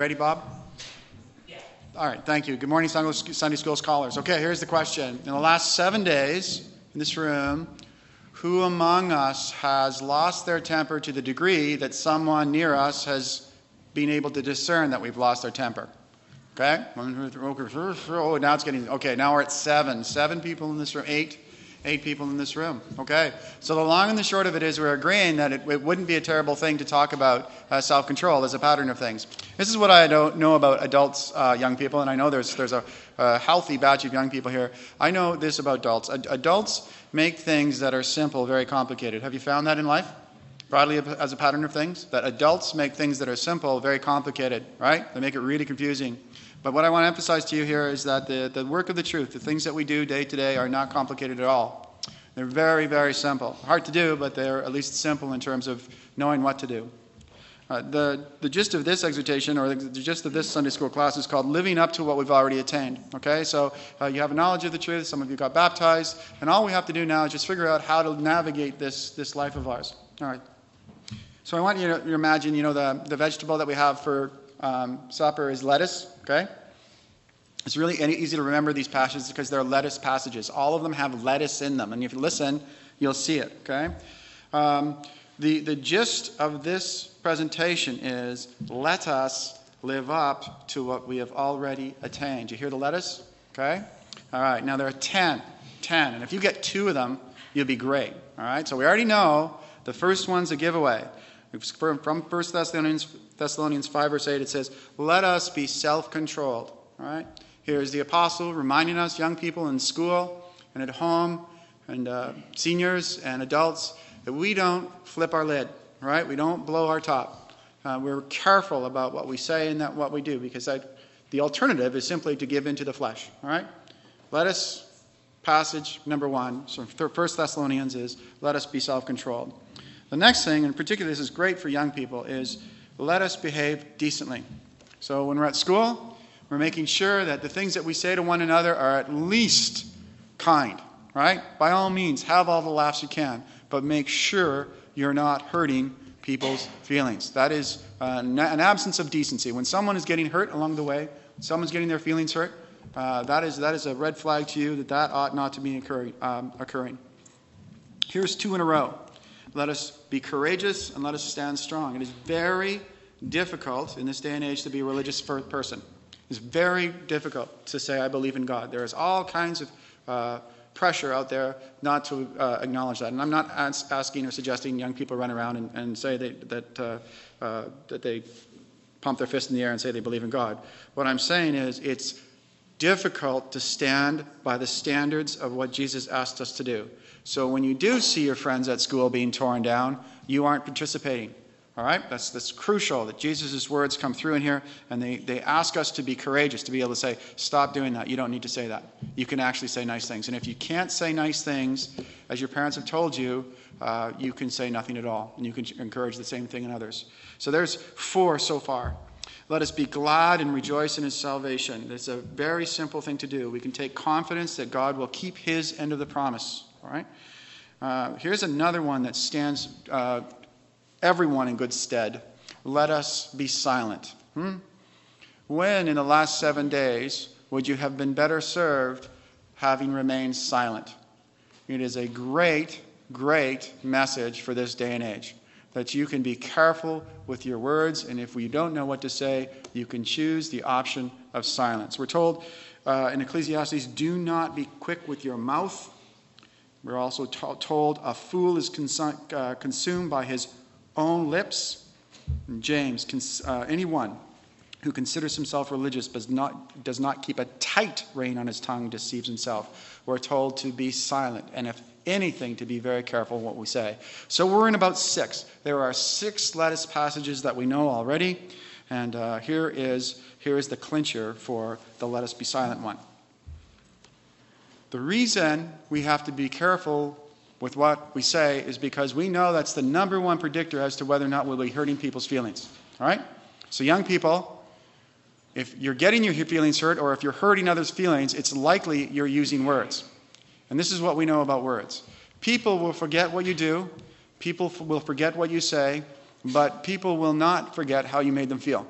Ready, Bob? Yeah. All right, thank you. Good morning, Sunday School scholars. Okay, here's the question. In the last seven days in this room, who among us has lost their temper to the degree that someone near us has been able to discern that we've lost our temper? Okay? Oh, now it's getting, okay, now we're at seven. Seven people in this room, eight eight people in this room. Okay. So the long and the short of it is we're agreeing that it, it wouldn't be a terrible thing to talk about uh, self control as a pattern of things. This is what I don't know about adults, uh, young people, and I know there's, there's a, a, healthy batch of young people here. I know this about adults. Ad- adults make things that are simple very complicated. Have you found that in life? Broadly, as a pattern of things? That adults make things that are simple very complicated, right? They make it really confusing. But what I want to emphasize to you here is that the, the work of the truth, the things that we do day to day, are not complicated at all. They're very, very simple. Hard to do, but they're at least simple in terms of knowing what to do. Uh, the, the gist of this exhortation, or the, the, gist of this Sunday school class, is called Living Up to What We've Already Attained. Okay, so uh, you have a knowledge of the truth, some of you got baptized, and all we have to do now is just figure out how to navigate this, this life of ours. All right. So I want you to imagine, you know, the, the vegetable that we have for um, supper is lettuce. Okay? It's really easy to remember these passages because they're lettuce passages. All of them have lettuce in them. And if you listen, you'll see it. Okay? Um, the, the gist of this presentation is let us live up to what we have already attained. You hear the lettuce? Okay? All right. Now there are 10. 10. And if you get two of them, you'll be great. All right? So we already know the first one's a giveaway. From 1 Thessalonians, Thessalonians 5, verse 8, it says, Let us be self controlled. All right? Here's the apostle reminding us, young people in school and at home, and uh, seniors and adults, that we don't flip our lid, right? We don't blow our top. Uh, we're careful about what we say and that what we do, because I, the alternative is simply to give into the flesh, all right? Let us, passage number one, so 1 Thessalonians is, let us be self controlled. The next thing, and particularly this is great for young people, is let us behave decently. So when we're at school, we're making sure that the things that we say to one another are at least kind, right? By all means, have all the laughs you can, but make sure you're not hurting people's feelings. That is uh, an absence of decency. When someone is getting hurt along the way, someone's getting their feelings hurt, uh, that, is, that is a red flag to you that that ought not to be occurring. Um, occurring. Here's two in a row. Let us be courageous and let us stand strong. It is very difficult in this day and age to be a religious person. It's very difficult to say, I believe in God. There is all kinds of uh, pressure out there not to uh, acknowledge that. And I'm not as- asking or suggesting young people run around and, and say they, that, uh, uh, that they pump their fist in the air and say they believe in God. What I'm saying is it's difficult to stand by the standards of what Jesus asked us to do. So when you do see your friends at school being torn down, you aren't participating. All right? That's, that's crucial that Jesus' words come through in here and they, they ask us to be courageous, to be able to say, stop doing that. You don't need to say that. You can actually say nice things. And if you can't say nice things, as your parents have told you, uh, you can say nothing at all. And you can encourage the same thing in others. So there's four so far. Let us be glad and rejoice in his salvation. It's a very simple thing to do. We can take confidence that God will keep his end of the promise. All right? Uh, here's another one that stands uh, everyone in good stead. Let us be silent. Hmm? When in the last seven days would you have been better served having remained silent? It is a great, great message for this day and age that you can be careful with your words, and if you don't know what to say, you can choose the option of silence. We're told uh, in Ecclesiastes do not be quick with your mouth we're also told a fool is uh, consumed by his own lips. And James, uh, anyone who considers himself religious but not, does not keep a tight rein on his tongue deceives himself. We're told to be silent, and if anything, to be very careful what we say. So we're in about six. There are six lettuce passages that we know already, and uh, here is here is the clincher for the let us be silent one. The reason we have to be careful with what we say is because we know that's the number one predictor as to whether or not we'll be hurting people's feelings. All right? So, young people, if you're getting your feelings hurt or if you're hurting others' feelings, it's likely you're using words. And this is what we know about words people will forget what you do, people will forget what you say, but people will not forget how you made them feel.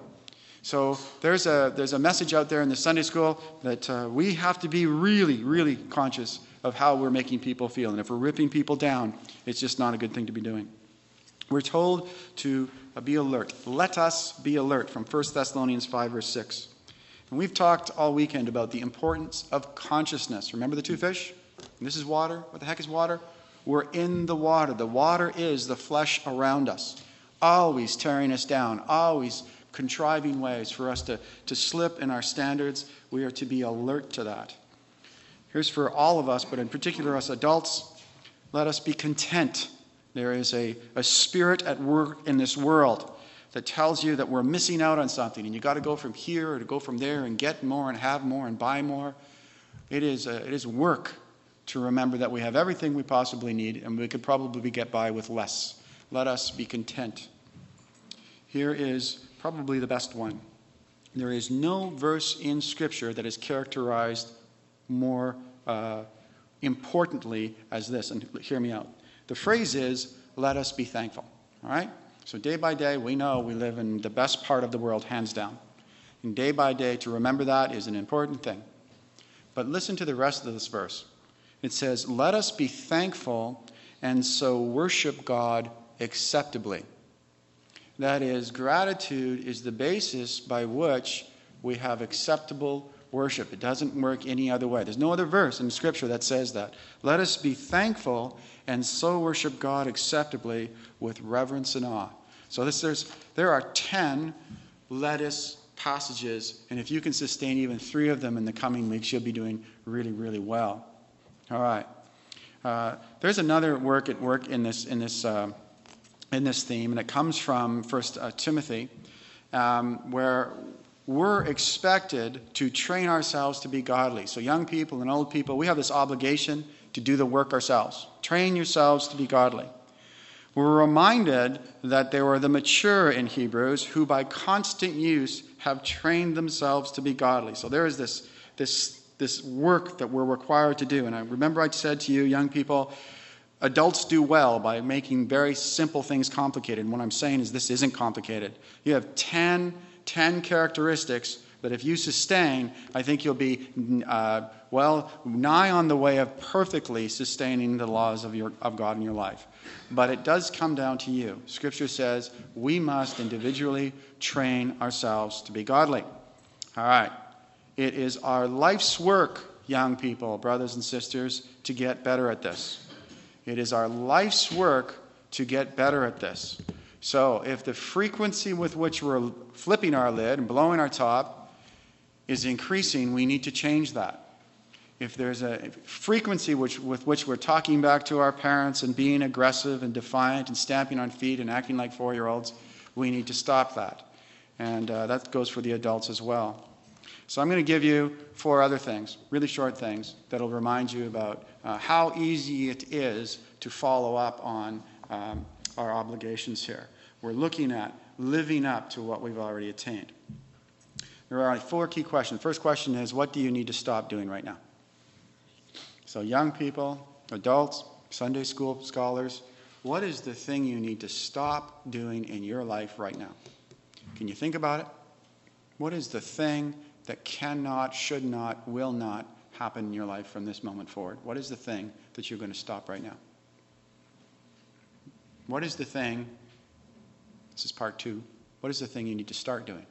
So there's a, there's a message out there in the Sunday school that uh, we have to be really, really conscious of how we're making people feel. And if we're ripping people down, it's just not a good thing to be doing. We're told to uh, be alert. Let us be alert from 1 Thessalonians 5, verse 6. And we've talked all weekend about the importance of consciousness. Remember the two fish? And this is water. What the heck is water? We're in the water. The water is the flesh around us, always tearing us down, always contriving ways for us to, to slip in our standards. We are to be alert to that. Here's for all of us, but in particular us adults, let us be content. There is a, a spirit at work in this world that tells you that we're missing out on something and you got to go from here or to go from there and get more and have more and buy more. It is, a, it is work to remember that we have everything we possibly need and we could probably get by with less. Let us be content. Here is probably the best one. There is no verse in Scripture that is characterized more uh, importantly as this. And hear me out. The phrase is, let us be thankful. All right? So day by day, we know we live in the best part of the world, hands down. And day by day, to remember that is an important thing. But listen to the rest of this verse. It says, Let us be thankful and so worship God acceptably. That is, gratitude is the basis by which we have acceptable worship. It doesn't work any other way. There's no other verse in Scripture that says that. Let us be thankful and so worship God acceptably with reverence and awe. So this, there's, there are 10 lettuce passages, and if you can sustain even three of them in the coming weeks, you'll be doing really, really well. All right. Uh, there's another work at work in this, in this, uh, in this theme, and it comes from First uh, Timothy, um, where we're expected to train ourselves to be godly. So, young people and old people, we have this obligation to do the work ourselves. Train yourselves to be godly. We're reminded that there were the mature in Hebrews who, by constant use, have trained themselves to be godly. So, there is this, this, this work that we're required to do. And I remember I said to you, young people, adults do well by making very simple things complicated. And what I'm saying is, this isn't complicated. You have 10 10 characteristics that if you sustain, I think you'll be, uh, well, nigh on the way of perfectly sustaining the laws of, your, of God in your life. But it does come down to you. Scripture says we must individually train ourselves to be godly. All right. It is our life's work, young people, brothers and sisters, to get better at this. It is our life's work to get better at this. So, if the frequency with which we're flipping our lid and blowing our top is increasing, we need to change that. If there's a frequency which, with which we're talking back to our parents and being aggressive and defiant and stamping on feet and acting like four year olds, we need to stop that. And uh, that goes for the adults as well. So, I'm going to give you four other things, really short things, that'll remind you about uh, how easy it is to follow up on. Um, our obligations here. We're looking at living up to what we've already attained. There are four key questions. First question is what do you need to stop doing right now? So, young people, adults, Sunday school scholars, what is the thing you need to stop doing in your life right now? Can you think about it? What is the thing that cannot, should not, will not happen in your life from this moment forward? What is the thing that you're going to stop right now? What is the thing? This is part two. What is the thing you need to start doing?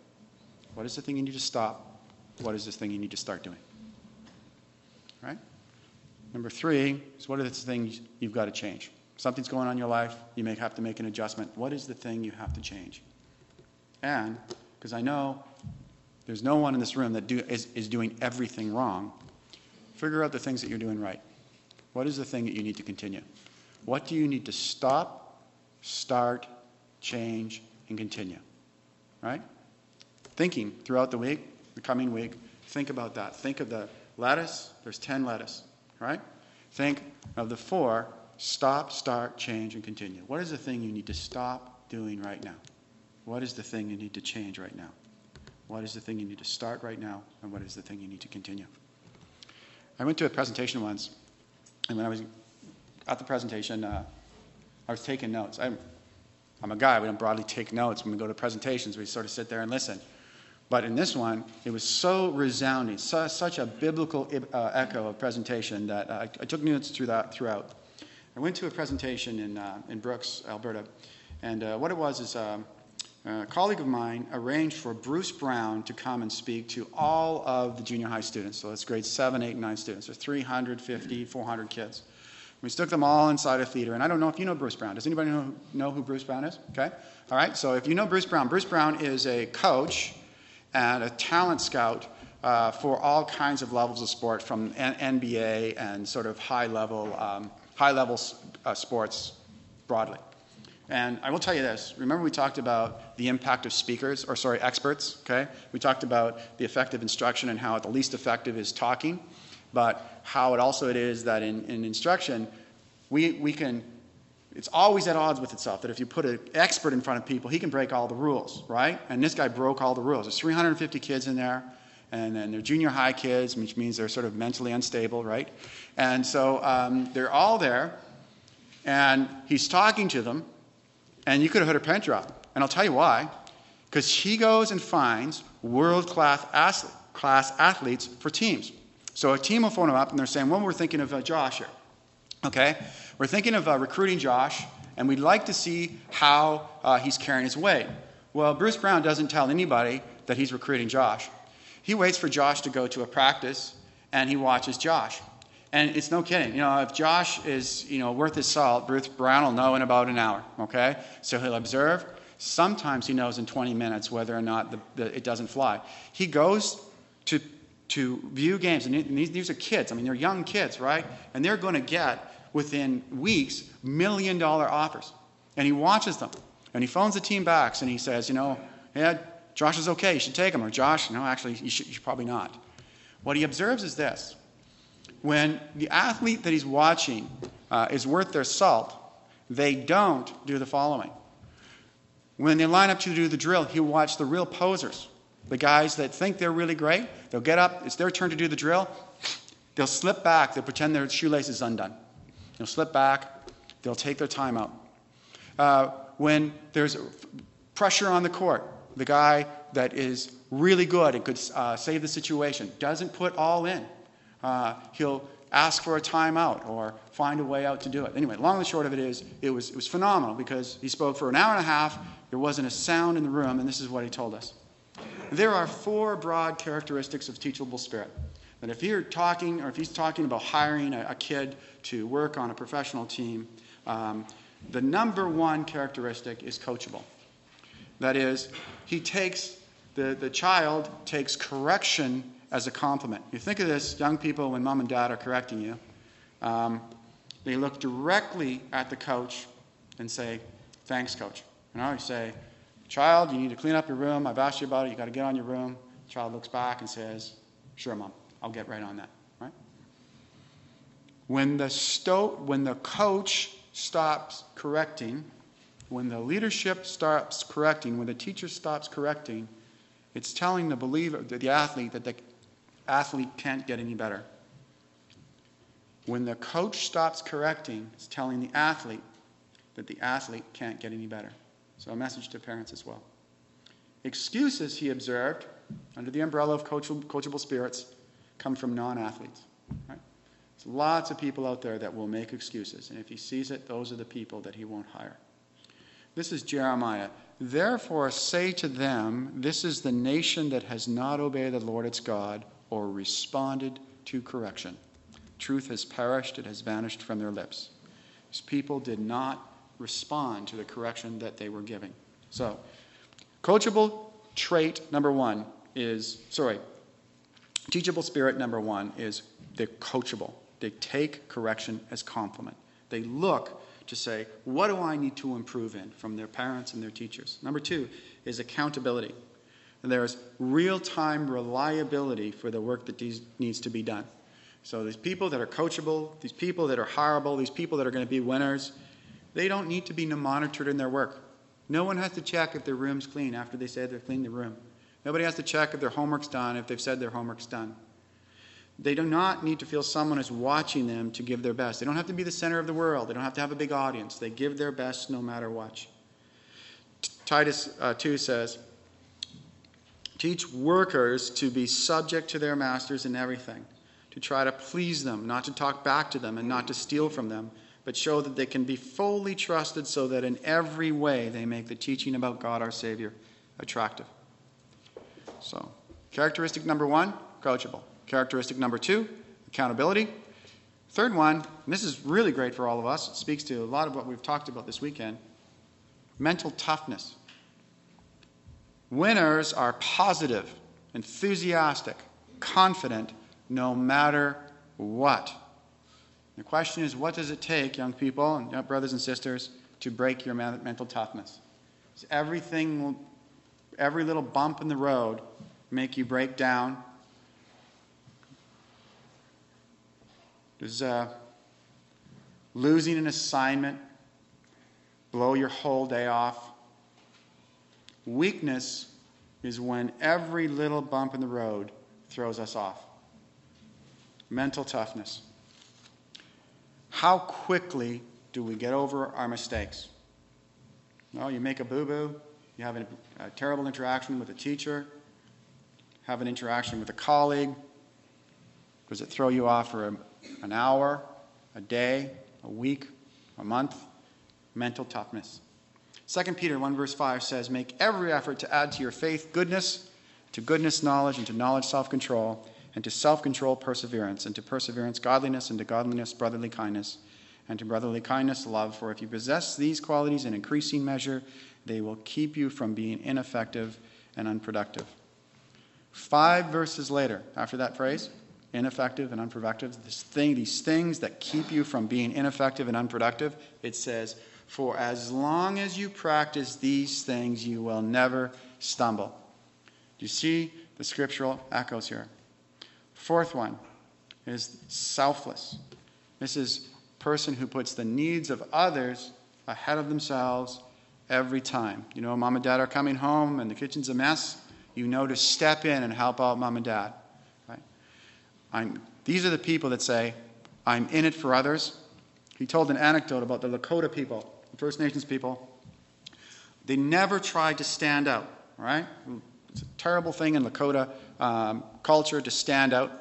What is the thing you need to stop? What is this thing you need to start doing? Right? Number three is what are the things you've got to change? Something's going on in your life, you may have to make an adjustment. What is the thing you have to change? And, because I know there's no one in this room that do, is, is doing everything wrong, figure out the things that you're doing right. What is the thing that you need to continue? What do you need to stop start, change, and continue. Right? Thinking throughout the week, the coming week, think about that. Think of the lettuce, there's 10 lettuce, right? Think of the four stop, start, change, and continue. What is the thing you need to stop doing right now? What is the thing you need to change right now? What is the thing you need to start right now? And what is the thing you need to continue? I went to a presentation once, and when I was at the presentation, uh, I was taking notes. I'm, I'm a guy, we don't broadly take notes when we go to presentations. We sort of sit there and listen. But in this one, it was so resounding, su- such a biblical uh, echo of presentation that I, I took notes through that throughout. I went to a presentation in, uh, in Brooks, Alberta, and uh, what it was is um, a colleague of mine arranged for Bruce Brown to come and speak to all of the junior high students. So it's grades 7, 8, and 9 students. There's 350, 400 kids. We stuck them all inside a theater. And I don't know if you know Bruce Brown. Does anybody know, know who Bruce Brown is? Okay. All right. So if you know Bruce Brown, Bruce Brown is a coach and a talent scout uh, for all kinds of levels of sport, from N- NBA and sort of high level, um, high level uh, sports broadly. And I will tell you this. Remember, we talked about the impact of speakers, or sorry, experts. Okay. We talked about the effective instruction and how the least effective is talking but how it also it is that in, in instruction, we, we can, it's always at odds with itself that if you put an expert in front of people, he can break all the rules, right? And this guy broke all the rules. There's 350 kids in there, and then they're junior high kids, which means they're sort of mentally unstable, right? And so um, they're all there, and he's talking to them, and you could have heard a pen drop. And I'll tell you why. Because he goes and finds world class athletes for teams. So a team will phone them up and they're saying, well, we're thinking of uh, Josh here. Okay? We're thinking of uh, recruiting Josh, and we'd like to see how uh, he's carrying his weight. Well, Bruce Brown doesn't tell anybody that he's recruiting Josh. He waits for Josh to go to a practice, and he watches Josh. And it's no kidding. You know, if Josh is, you know, worth his salt, Bruce Brown will know in about an hour, okay? So he'll observe. Sometimes he knows in 20 minutes whether or not the, the, it doesn't fly. He goes to to view games. And these, these are kids. I mean, they're young kids, right? And they're going to get, within weeks, million dollar offers. And he watches them. And he phones the team back and he says, you know, yeah, Josh is okay. You should take him. Or Josh, no, actually, you should, you should probably not. What he observes is this when the athlete that he's watching uh, is worth their salt, they don't do the following. When they line up to do the drill, he'll watch the real posers the guys that think they're really great, they'll get up, it's their turn to do the drill. They'll slip back, they'll pretend their shoelace is undone. They'll slip back, they'll take their time out. Uh, when there's pressure on the court, the guy that is really good and could uh, save the situation doesn't put all in. Uh, he'll ask for a timeout or find a way out to do it. Anyway, long and short of it is, it was, it was phenomenal because he spoke for an hour and a half. There wasn't a sound in the room, and this is what he told us. There are four broad characteristics of teachable spirit. That if you're talking, or if he's talking about hiring a, a kid to work on a professional team, um, the number one characteristic is coachable. That is, he takes, the, the child takes correction as a compliment. You think of this, young people, when mom and dad are correcting you, um, they look directly at the coach and say, Thanks, coach. You know, you say, Child, you need to clean up your room. I've asked you about it. You've got to get on your room. The child looks back and says, Sure, Mom, I'll get right on that. Right? When the, sto- when the coach stops correcting, when the leadership stops correcting, when the teacher stops correcting, it's telling the believer, the athlete, that the athlete can't get any better. When the coach stops correcting, it's telling the athlete that the athlete can't get any better. So, a message to parents as well. Excuses, he observed, under the umbrella of coachable, spirits, come from non athletes. Right? There's lots of people out there that will make excuses, and if he sees it, those are the people that he won't hire. This is Jeremiah. Therefore, say to them, This is the nation that has not obeyed the Lord its God or responded to correction. Truth has perished, it has vanished from their lips. These people did not respond to the correction that they were giving. So, coachable trait number one is, sorry, teachable spirit number one is they're coachable. They take correction as compliment. They look to say, what do I need to improve in from their parents and their teachers? Number two is accountability. And there's real time reliability for the work that needs to be done. So these people that are coachable, these people that are hireable, these people that are going to be winners, they don't need to be monitored in their work. No one has to check if their room's clean after they say they've cleaned the room. Nobody has to check if their homework's done if they've said their homework's done. They do not need to feel someone is watching them to give their best. They don't have to be the center of the world. They don't have to have a big audience. They give their best no matter what. Titus uh, 2 says, Teach workers to be subject to their masters in everything, to try to please them, not to talk back to them, and not to steal from them, but show that they can be fully trusted so that in every way they make the teaching about God our Savior attractive. So, characteristic number one, coachable. Characteristic number two, accountability. Third one, and this is really great for all of us, it speaks to a lot of what we've talked about this weekend mental toughness. Winners are positive, enthusiastic, confident, no matter what. The question is what does it take, young people and brothers and sisters, to break your mental toughness? Does everything, every little bump in the road, make you break down? Does uh, losing an assignment blow your whole day off? Weakness is when every little bump in the road throws us off. Mental toughness. How quickly do we get over our mistakes? Well, you make a boo boo, you have a, a terrible interaction with a teacher, have an interaction with a colleague. Does it throw you off for a, an hour, a day, a week, a month? Mental toughness. 2 Peter 1 verse 5 says, Make every effort to add to your faith goodness, to goodness knowledge, and to knowledge self control, and to self control perseverance, and to perseverance godliness, and to godliness brotherly kindness, and to brotherly kindness love. For if you possess these qualities in increasing measure, they will keep you from being ineffective and unproductive. Five verses later, after that phrase, ineffective and unproductive, this thing, these things that keep you from being ineffective and unproductive, it says, for as long as you practice these things, you will never stumble. Do you see the scriptural echoes here? Fourth one is selfless. This is person who puts the needs of others ahead of themselves every time. You know, mom and dad are coming home and the kitchen's a mess. You know to step in and help out mom and dad. Right? I'm, these are the people that say, I'm in it for others. He told an anecdote about the Lakota people First Nations people, they never tried to stand out, right? It's a terrible thing in Lakota um, culture to stand out.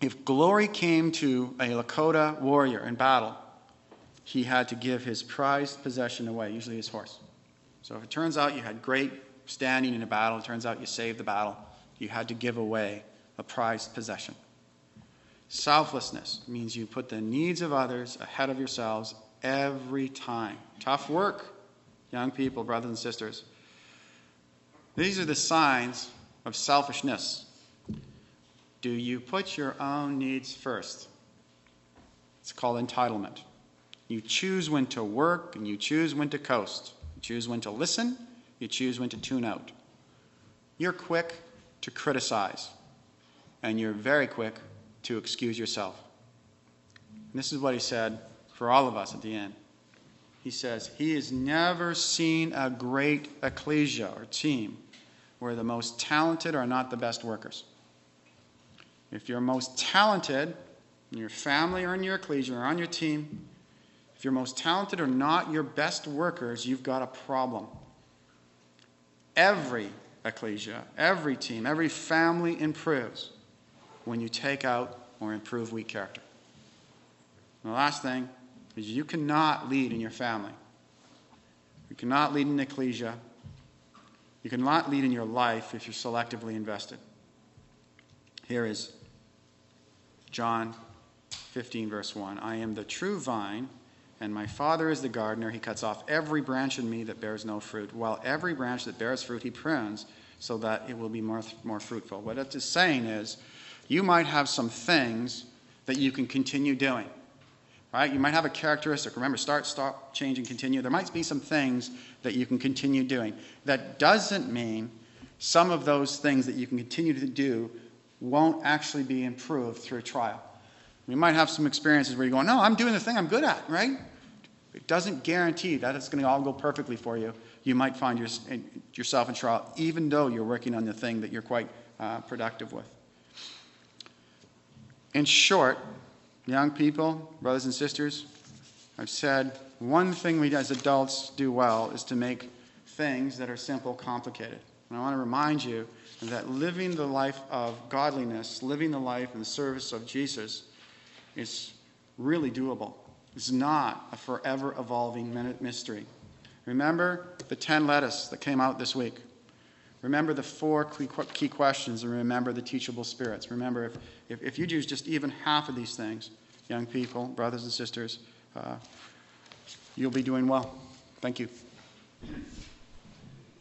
If glory came to a Lakota warrior in battle, he had to give his prized possession away, usually his horse. So if it turns out you had great standing in a battle, it turns out you saved the battle, you had to give away a prized possession. Selflessness means you put the needs of others ahead of yourselves every time. Tough work, young people, brothers and sisters. These are the signs of selfishness. Do you put your own needs first? It's called entitlement. You choose when to work and you choose when to coast. You choose when to listen, you choose when to tune out. You're quick to criticize, and you're very quick to excuse yourself. And this is what he said for all of us at the end. He says, He has never seen a great ecclesia or team where the most talented are not the best workers. If you're most talented in your family or in your ecclesia or on your team, if you're most talented or not your best workers, you've got a problem. Every ecclesia, every team, every family improves when you take out or improve weak character. And the last thing is you cannot lead in your family. You cannot lead in ecclesia. You cannot lead in your life if you're selectively invested. Here is John 15, verse 1. I am the true vine, and my Father is the gardener. He cuts off every branch in me that bears no fruit, while every branch that bears fruit he prunes so that it will be more, more fruitful. What it is saying is, you might have some things that you can continue doing. Right? You might have a characteristic. Remember, start, stop, change, and continue. There might be some things that you can continue doing. That doesn't mean some of those things that you can continue to do won't actually be improved through a trial. You might have some experiences where you go, No, I'm doing the thing I'm good at, right? It doesn't guarantee that it's going to all go perfectly for you. You might find your, yourself in trial, even though you're working on the thing that you're quite uh, productive with. In short, young people, brothers and sisters, I've said one thing we as adults do well is to make things that are simple complicated. And I want to remind you that living the life of godliness, living the life in the service of Jesus, is really doable. It's not a forever evolving mystery. Remember the 10 lettuce that came out this week. Remember the four key questions and remember the teachable spirits. Remember, if, if, if you use just even half of these things, young people, brothers and sisters, uh, you'll be doing well. Thank you.